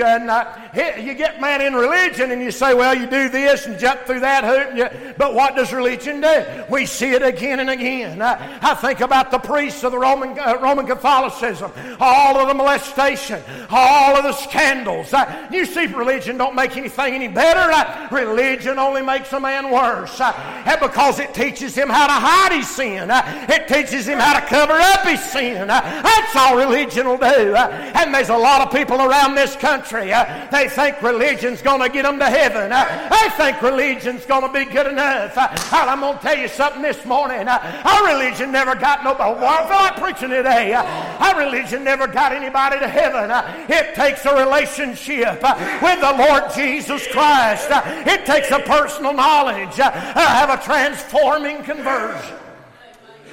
Uh, you get man in religion and you say, well, you do this and jump through that hoop. You, but what does religion do? We see it again and again. Uh, I think about the priests of the Roman, uh, Roman Catholicism, all of the molestation, all of the scandals. Uh, you see, religion don't make anything any better. Religion only makes a man worse. Because it teaches him how to hide his sin. it teaches him how to cover up his sin. that's all religion will do. and there's a lot of people around this country country. Uh, they think religion's going to get them to heaven. Uh, they think religion's going to be good enough. Uh, I'm going to tell you something this morning. Uh, our religion never got nobody. I feel like preaching today. Uh, our religion never got anybody to heaven. Uh. It takes a relationship with the Lord Jesus Christ. It takes a personal knowledge, have a transforming conversion.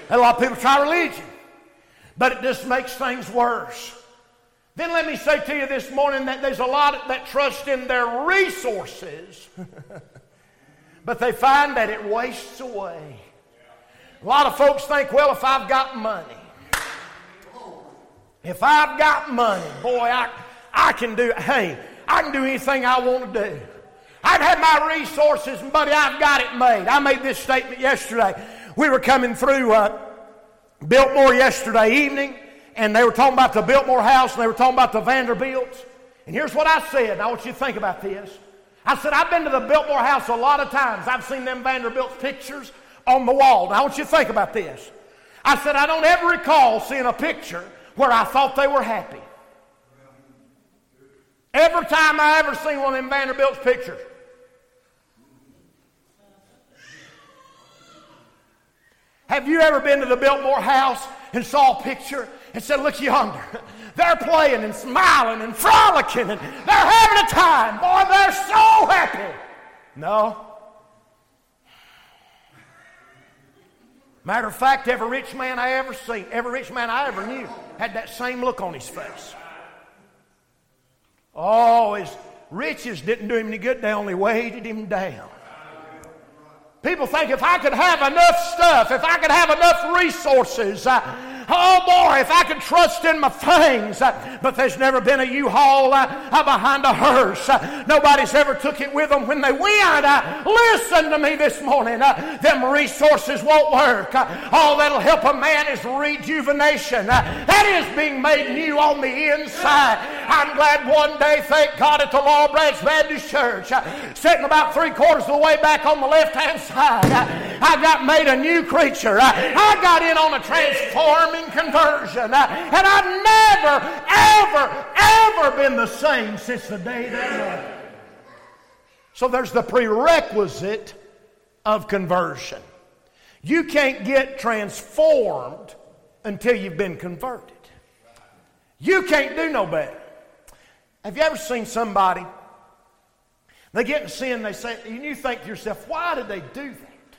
A lot of people try religion, but it just makes things worse. Then let me say to you this morning that there's a lot that trust in their resources, but they find that it wastes away. A lot of folks think, well, if I've got money, if I've got money, boy, I, I can do, hey, I can do anything I want to do. I've had my resources, buddy, I've got it made. I made this statement yesterday. We were coming through uh, Biltmore yesterday evening, and they were talking about the Biltmore House and they were talking about the Vanderbilts. And here's what I said, I want you to think about this. I said, I've been to the Biltmore House a lot of times. I've seen them Vanderbilt pictures on the wall. Now, I want you to think about this. I said, I don't ever recall seeing a picture where I thought they were happy. Every time I ever seen one of them Vanderbilt's pictures. Have you ever been to the Biltmore House and saw a picture and said, Look yonder. They're playing and smiling and frolicking and they're having a time. Boy, they're so happy. No. Matter of fact, every rich man I ever seen, every rich man I ever knew, had that same look on his face. Oh, his riches didn't do him any good, they only weighted him down. People think if I could have enough stuff, if I could have enough resources, uh, Oh boy, if I could trust in my things. Uh, but there's never been a U-Haul uh, uh, behind a hearse. Nobody's ever took it with them when they went. Listen to me this morning. Them resources won't work. All that'll help a man is rejuvenation. That is being made new on the inside. I'm glad one day, thank God, at the Laurel Branch Baptist Church, uh, sitting about three quarters of the way back on the left hand side, uh, I got made a new creature. Uh, I got in on a transforming conversion. And I've never, ever, ever been the same since the day that So there's the prerequisite of conversion. You can't get transformed until you've been converted. You can't do no better. Have you ever seen somebody? They get in sin, they say, and you think to yourself, why did they do that?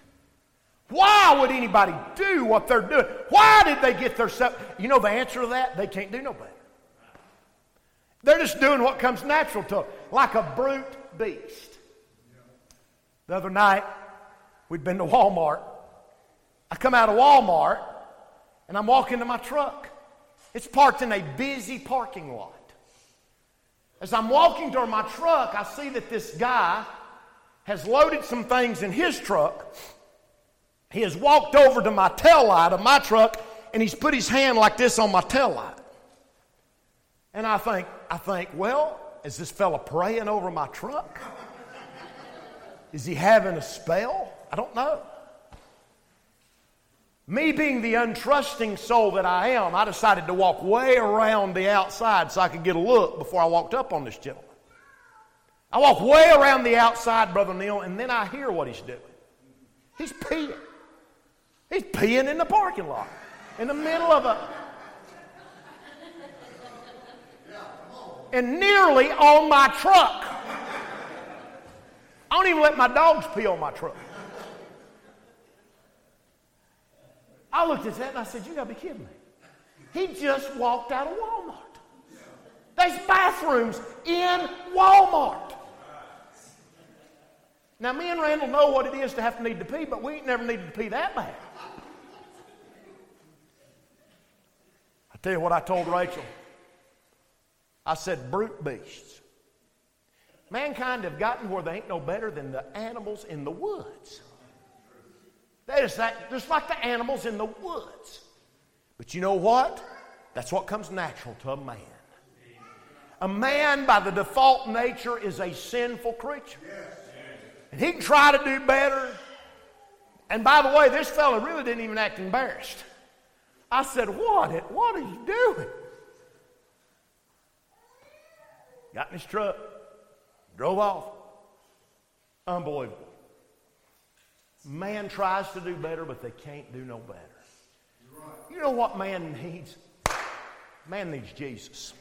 Why would anybody do what they're doing? Why did they get there? You know the answer to that? They can't do no better. They're just doing what comes natural to them, like a brute beast. The other night, we'd been to Walmart. I come out of Walmart and I'm walking to my truck. It's parked in a busy parking lot. As I'm walking toward my truck, I see that this guy has loaded some things in his truck he has walked over to my tail light of my truck and he's put his hand like this on my tail light. And I think, I think, well, is this fella praying over my truck? Is he having a spell? I don't know. Me being the untrusting soul that I am, I decided to walk way around the outside so I could get a look before I walked up on this gentleman. I walk way around the outside, Brother Neil, and then I hear what he's doing. He's peeing. He's peeing in the parking lot, in the middle of a. And nearly on my truck. I don't even let my dogs pee on my truck. I looked at that and I said, You gotta be kidding me. He just walked out of Walmart. There's bathrooms in Walmart. Now, me and Randall know what it is to have to need to pee, but we ain't never needed to pee that bad. I tell you what I told Rachel. I said, brute beasts. Mankind have gotten where they ain't no better than the animals in the woods. That is that, just like the animals in the woods. But you know what? That's what comes natural to a man. A man, by the default nature, is a sinful creature. And he can try to do better. And by the way, this fellow really didn't even act embarrassed. I said, What? What are you doing? Got in his truck, drove off. Unbelievable. Man tries to do better, but they can't do no better. You know what man needs? Man needs Jesus.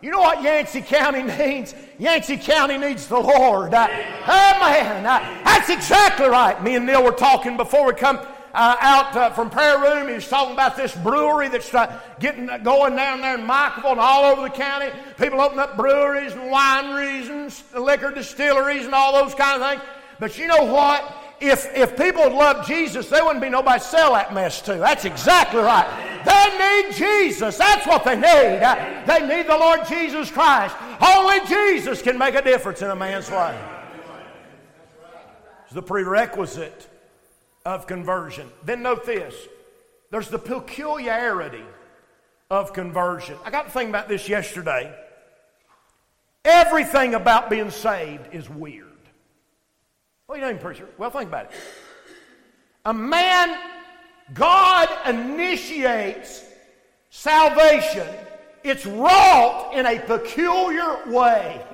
You know what Yancey County needs? Yancey County needs the Lord. Oh, man. Uh, that's exactly right. Me and Neil were talking before we come uh, out uh, from prayer room. He was talking about this brewery that's uh, getting uh, going down there in Micaville and all over the county. People open up breweries and wineries and liquor distilleries and all those kind of things. But you know what? If, if people love Jesus, there wouldn't be nobody sell that mess to. That's exactly right. They need Jesus. That's what they need. Uh, they need the Lord Jesus Christ. Only Jesus can make a difference in a man's life. It's the prerequisite of conversion. Then note this there's the peculiarity of conversion. I got to think about this yesterday. Everything about being saved is weird. Are you doing, preacher? Well, think about it. A man, God initiates salvation. It's wrought in a peculiar way.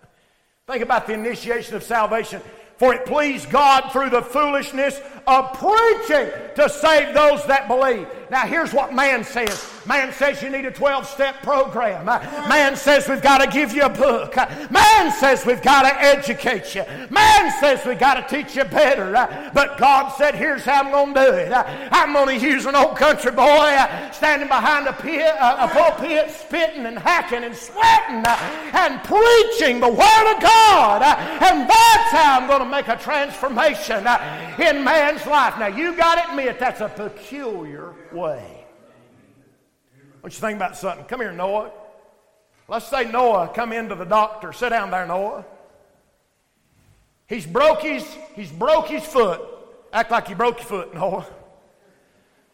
think about the initiation of salvation. For it pleased God through the foolishness of preaching to save those that believe. Now, here's what man says man says you need a 12 step program. Man says we've got to give you a book. Man says we've got to educate you. Man says we've got to teach you better. But God said, here's how I'm going to do it. I'm going to use an old country boy standing behind a, pit, a pulpit, spitting and hacking and sweating and preaching the Word of God. And that's how I'm going to make a transformation in man's life. Now, you got to admit that's a peculiar way. What you think about something? Come here, Noah. Let's say Noah come into the doctor. Sit down there, Noah. He's broke his, he's broke his foot. Act like you broke your foot, Noah.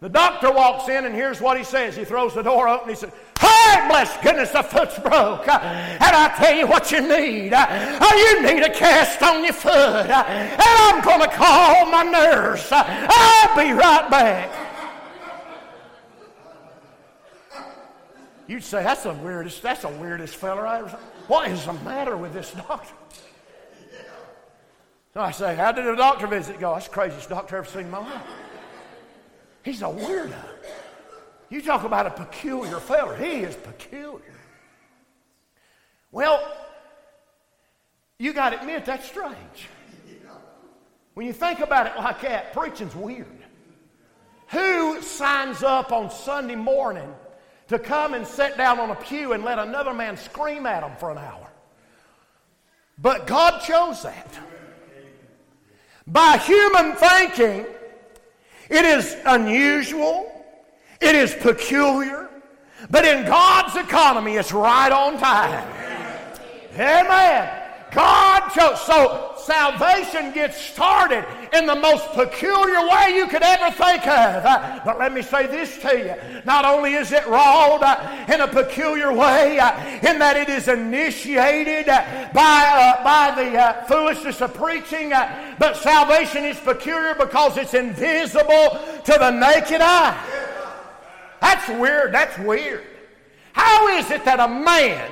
The doctor walks in and here's what he says. He throws the door open. He says, Hey, bless goodness, the foot's broke. Uh, and I tell you what you need. Uh, oh, you need a cast on your foot. Uh, and I'm going to call my nurse. I'll be right back. You'd say, that's the weirdest, that's the weirdest fella I ever saw. What is the matter with this doctor? So I say, how did the doctor visit go? That's the craziest doctor I've ever seen in my life. He's a weirdo. You talk about a peculiar feller. He is peculiar. Well, you got to admit that's strange. When you think about it like that, preaching's weird. Who signs up on Sunday morning to come and sit down on a pew and let another man scream at them for an hour? But God chose that. By human thinking, it is unusual, it is peculiar, but in God's economy, it's right on time. Amen. God chose. So salvation gets started in the most peculiar way you could ever think of. Uh, but let me say this to you. Not only is it wrought uh, in a peculiar way, uh, in that it is initiated uh, by, uh, by the uh, foolishness of preaching, but salvation is peculiar because it's invisible to the naked eye. That's weird. That's weird. How is it that a man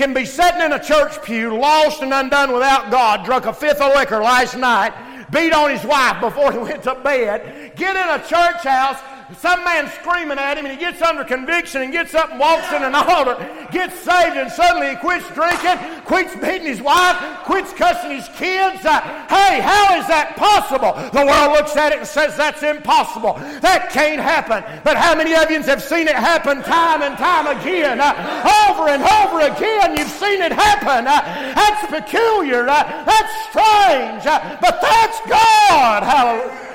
can be sitting in a church pew, lost and undone without God, drunk a fifth of liquor last night, beat on his wife before he went to bed, get in a church house, some man screaming at him, and he gets under conviction and gets up and walks in an altar, gets saved, and suddenly he quits drinking, quits beating his wife, quits cussing his kids. Uh, hey, how is that possible? The world looks at it and says that's impossible. That can't happen. But how many of you have seen it happen time and time again? Uh, over and over again, you've seen it happen. Uh, that's peculiar. Uh, that's strange. Uh, but that's God. Hallelujah.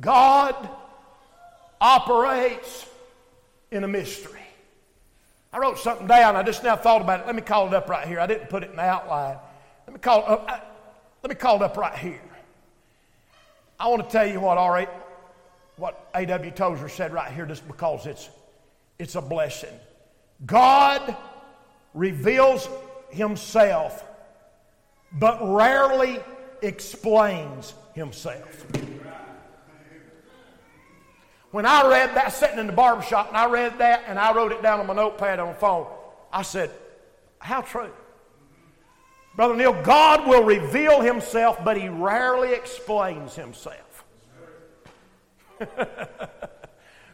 God operates in a mystery. I wrote something down. I just now thought about it. Let me call it up right here. I didn't put it in the outline. Let me call it up. I, let me call it up right here. I want to tell you what R. A. what A.W. Tozer said right here, just because it's it's a blessing. God reveals Himself, but rarely explains Himself. When I read that, sitting in the barber shop, and I read that, and I wrote it down on my notepad on the phone, I said, How true. Brother Neil, God will reveal himself, but he rarely explains himself.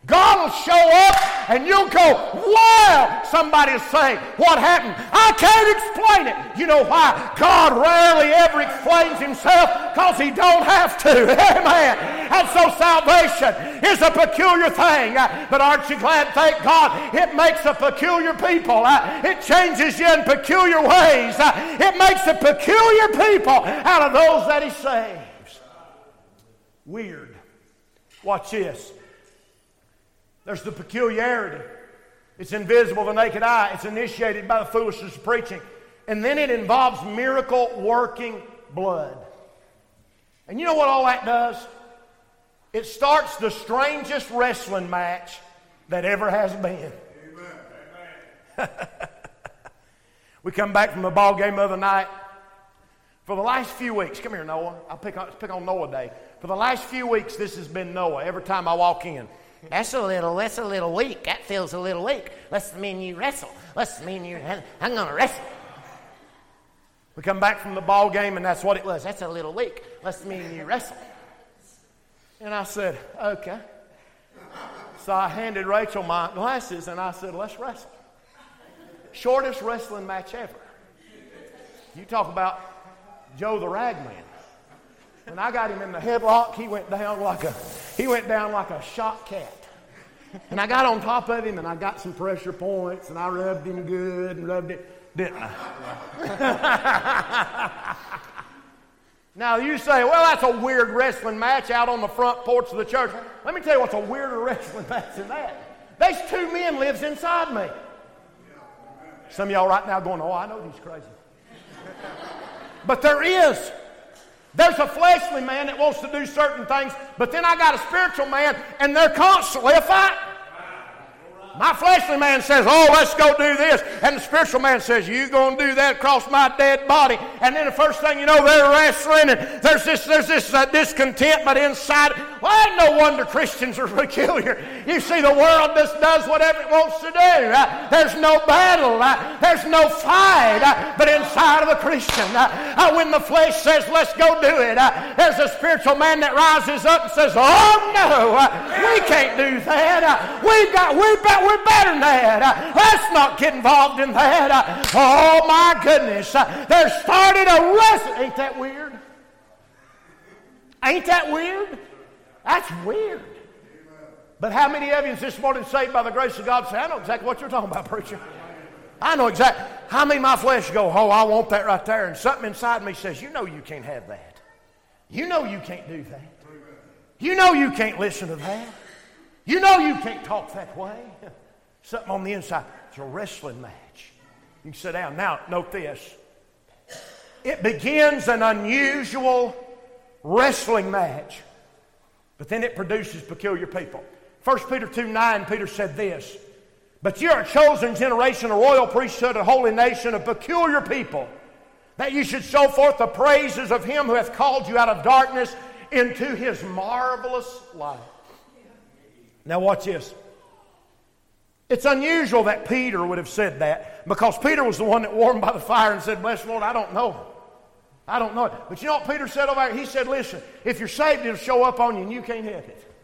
God will show up and you'll go, wow! Somebody will say, what happened? I can't explain it. You know why? God rarely ever explains himself because he don't have to. Amen. And so salvation is a peculiar thing. But aren't you glad, thank God, it makes a peculiar people. Uh, it changes you in peculiar ways. Uh, it makes a peculiar people out of those that he saves. Weird. Watch this. There's the peculiarity. It's invisible to the naked eye. It's initiated by the foolishness of preaching. And then it involves miracle working blood. And you know what all that does? It starts the strangest wrestling match that ever has been. Amen. we come back from a ball game the other night. For the last few weeks, come here, Noah. I'll pick on, pick on Noah Day. For the last few weeks, this has been Noah every time I walk in. That's a little, that's a little weak. That feels a little weak. Let's mean you wrestle. Let's mean you, I'm going to wrestle. We come back from the ball game, and that's what it was. That's a little weak. Let's mean you wrestle. And I said, okay. So I handed Rachel my glasses, and I said, let's wrestle. Shortest wrestling match ever. You talk about Joe the Ragman. When I got him in the headlock, he went down like a he went down like a shot cat. And I got on top of him and I got some pressure points and I rubbed him good and rubbed it, didn't I? now you say, well, that's a weird wrestling match out on the front porch of the church. Let me tell you what's a weirder wrestling match than that. These two men lives inside me. Some of y'all right now going, oh, I know he's crazy. but there is. There's a fleshly man that wants to do certain things, but then I got a spiritual man, and they're constantly a fight. My fleshly man says, Oh, let's go do this. And the spiritual man says, You're going to do that across my dead body. And then the first thing you know, they're wrestling, and there's this, there's this uh, discontent, but inside, well, no wonder Christians are peculiar. You see, the world just does whatever it wants to do. Uh, there's no battle, uh, there's no fight, uh, but inside of a Christian, uh, uh, when the flesh says, Let's go do it, there's a spiritual man that rises up and says, Oh, no, we can't do that. we've got, we've got, we're better than that. Let's not get involved in that. Oh my goodness. There started a wrestle. Ain't that weird? Ain't that weird? That's weird. But how many of you this morning saved by the grace of God say, I know exactly what you're talking about, preacher. I know exactly. How many my flesh go, oh, I want that right there. And something inside me says, you know you can't have that. You know you can't do that. You know you can't listen to that. You know you can't talk that way. Something on the inside. It's a wrestling match. You can sit down. Now, note this. It begins an unusual wrestling match, but then it produces peculiar people. 1 Peter 2 9, Peter said this But you are a chosen generation, a royal priesthood, a holy nation, a peculiar people, that you should show forth the praises of him who hath called you out of darkness into his marvelous light. Now, watch this. It's unusual that Peter would have said that because Peter was the one that warmed by the fire and said, Bless the Lord, I don't know. I don't know it. But you know what Peter said over there? He said, Listen, if you're saved, it'll show up on you and you can't help it.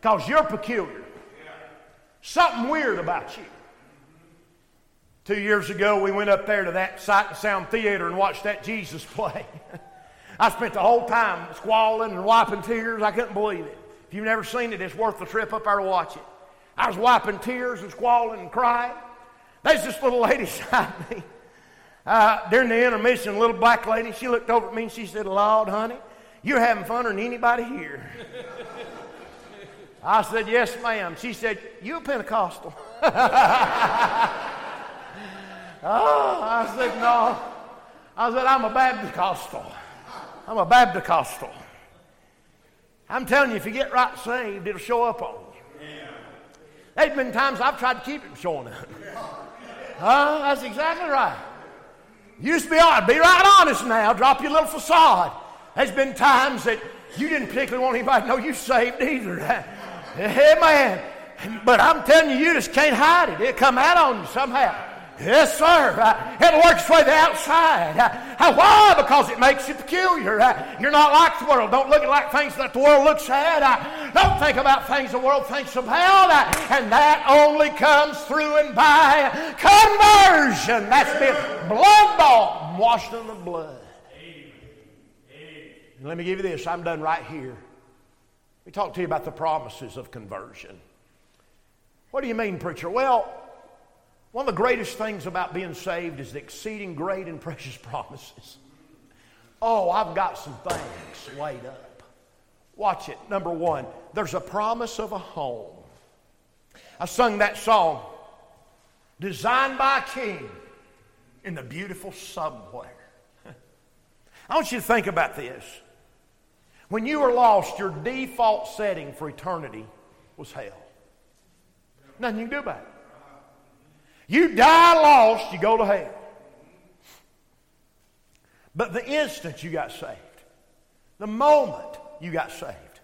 Because you're peculiar. Something weird about you. Two years ago, we went up there to that Sight and Sound Theater and watched that Jesus play. I spent the whole time squalling and wiping tears. I couldn't believe it. If you've never seen it, it's worth the trip up there to watch it. I was wiping tears and squalling and crying. There's this little lady beside me. Uh, during the intermission, a little black lady, she looked over at me and she said, Lord, honey, you're having funner than anybody here. I said, Yes, ma'am. She said, You a Pentecostal? oh, I said, no. I said, I'm a Baptist I'm a Baptist I'm telling you, if you get right saved, it'll show up on you. There's been times I've tried to keep it from showing up. Huh? That's exactly right. Used to be honest. Be right honest now. Drop your little facade. There's been times that you didn't particularly want anybody to know you saved either. Amen. But I'm telling you, you just can't hide it. It'll come out on you somehow. Yes, sir. It works for the outside. Why? Because it makes you peculiar. You're not like the world. Don't look at like things that the world looks at. Don't think about things the world thinks about. And that only comes through and by conversion. That's been blood bought, washed in the blood. Let me give you this. I'm done right here. Let me talk to you about the promises of conversion. What do you mean, preacher? Well, one of the greatest things about being saved is the exceeding great and precious promises. Oh, I've got some things laid up. Watch it. Number one, there's a promise of a home. I sung that song, designed by a king in the beautiful somewhere. I want you to think about this. When you were lost, your default setting for eternity was hell. Nothing you can do about it. You die lost, you go to hell. But the instant you got saved, the moment you got saved,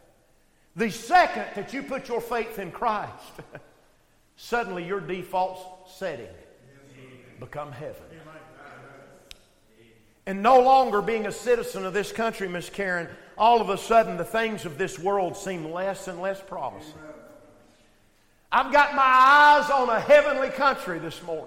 the second that you put your faith in Christ, suddenly your default setting become heaven. And no longer being a citizen of this country, Miss Karen, all of a sudden the things of this world seem less and less promising. I've got my eyes on a heavenly country this morning.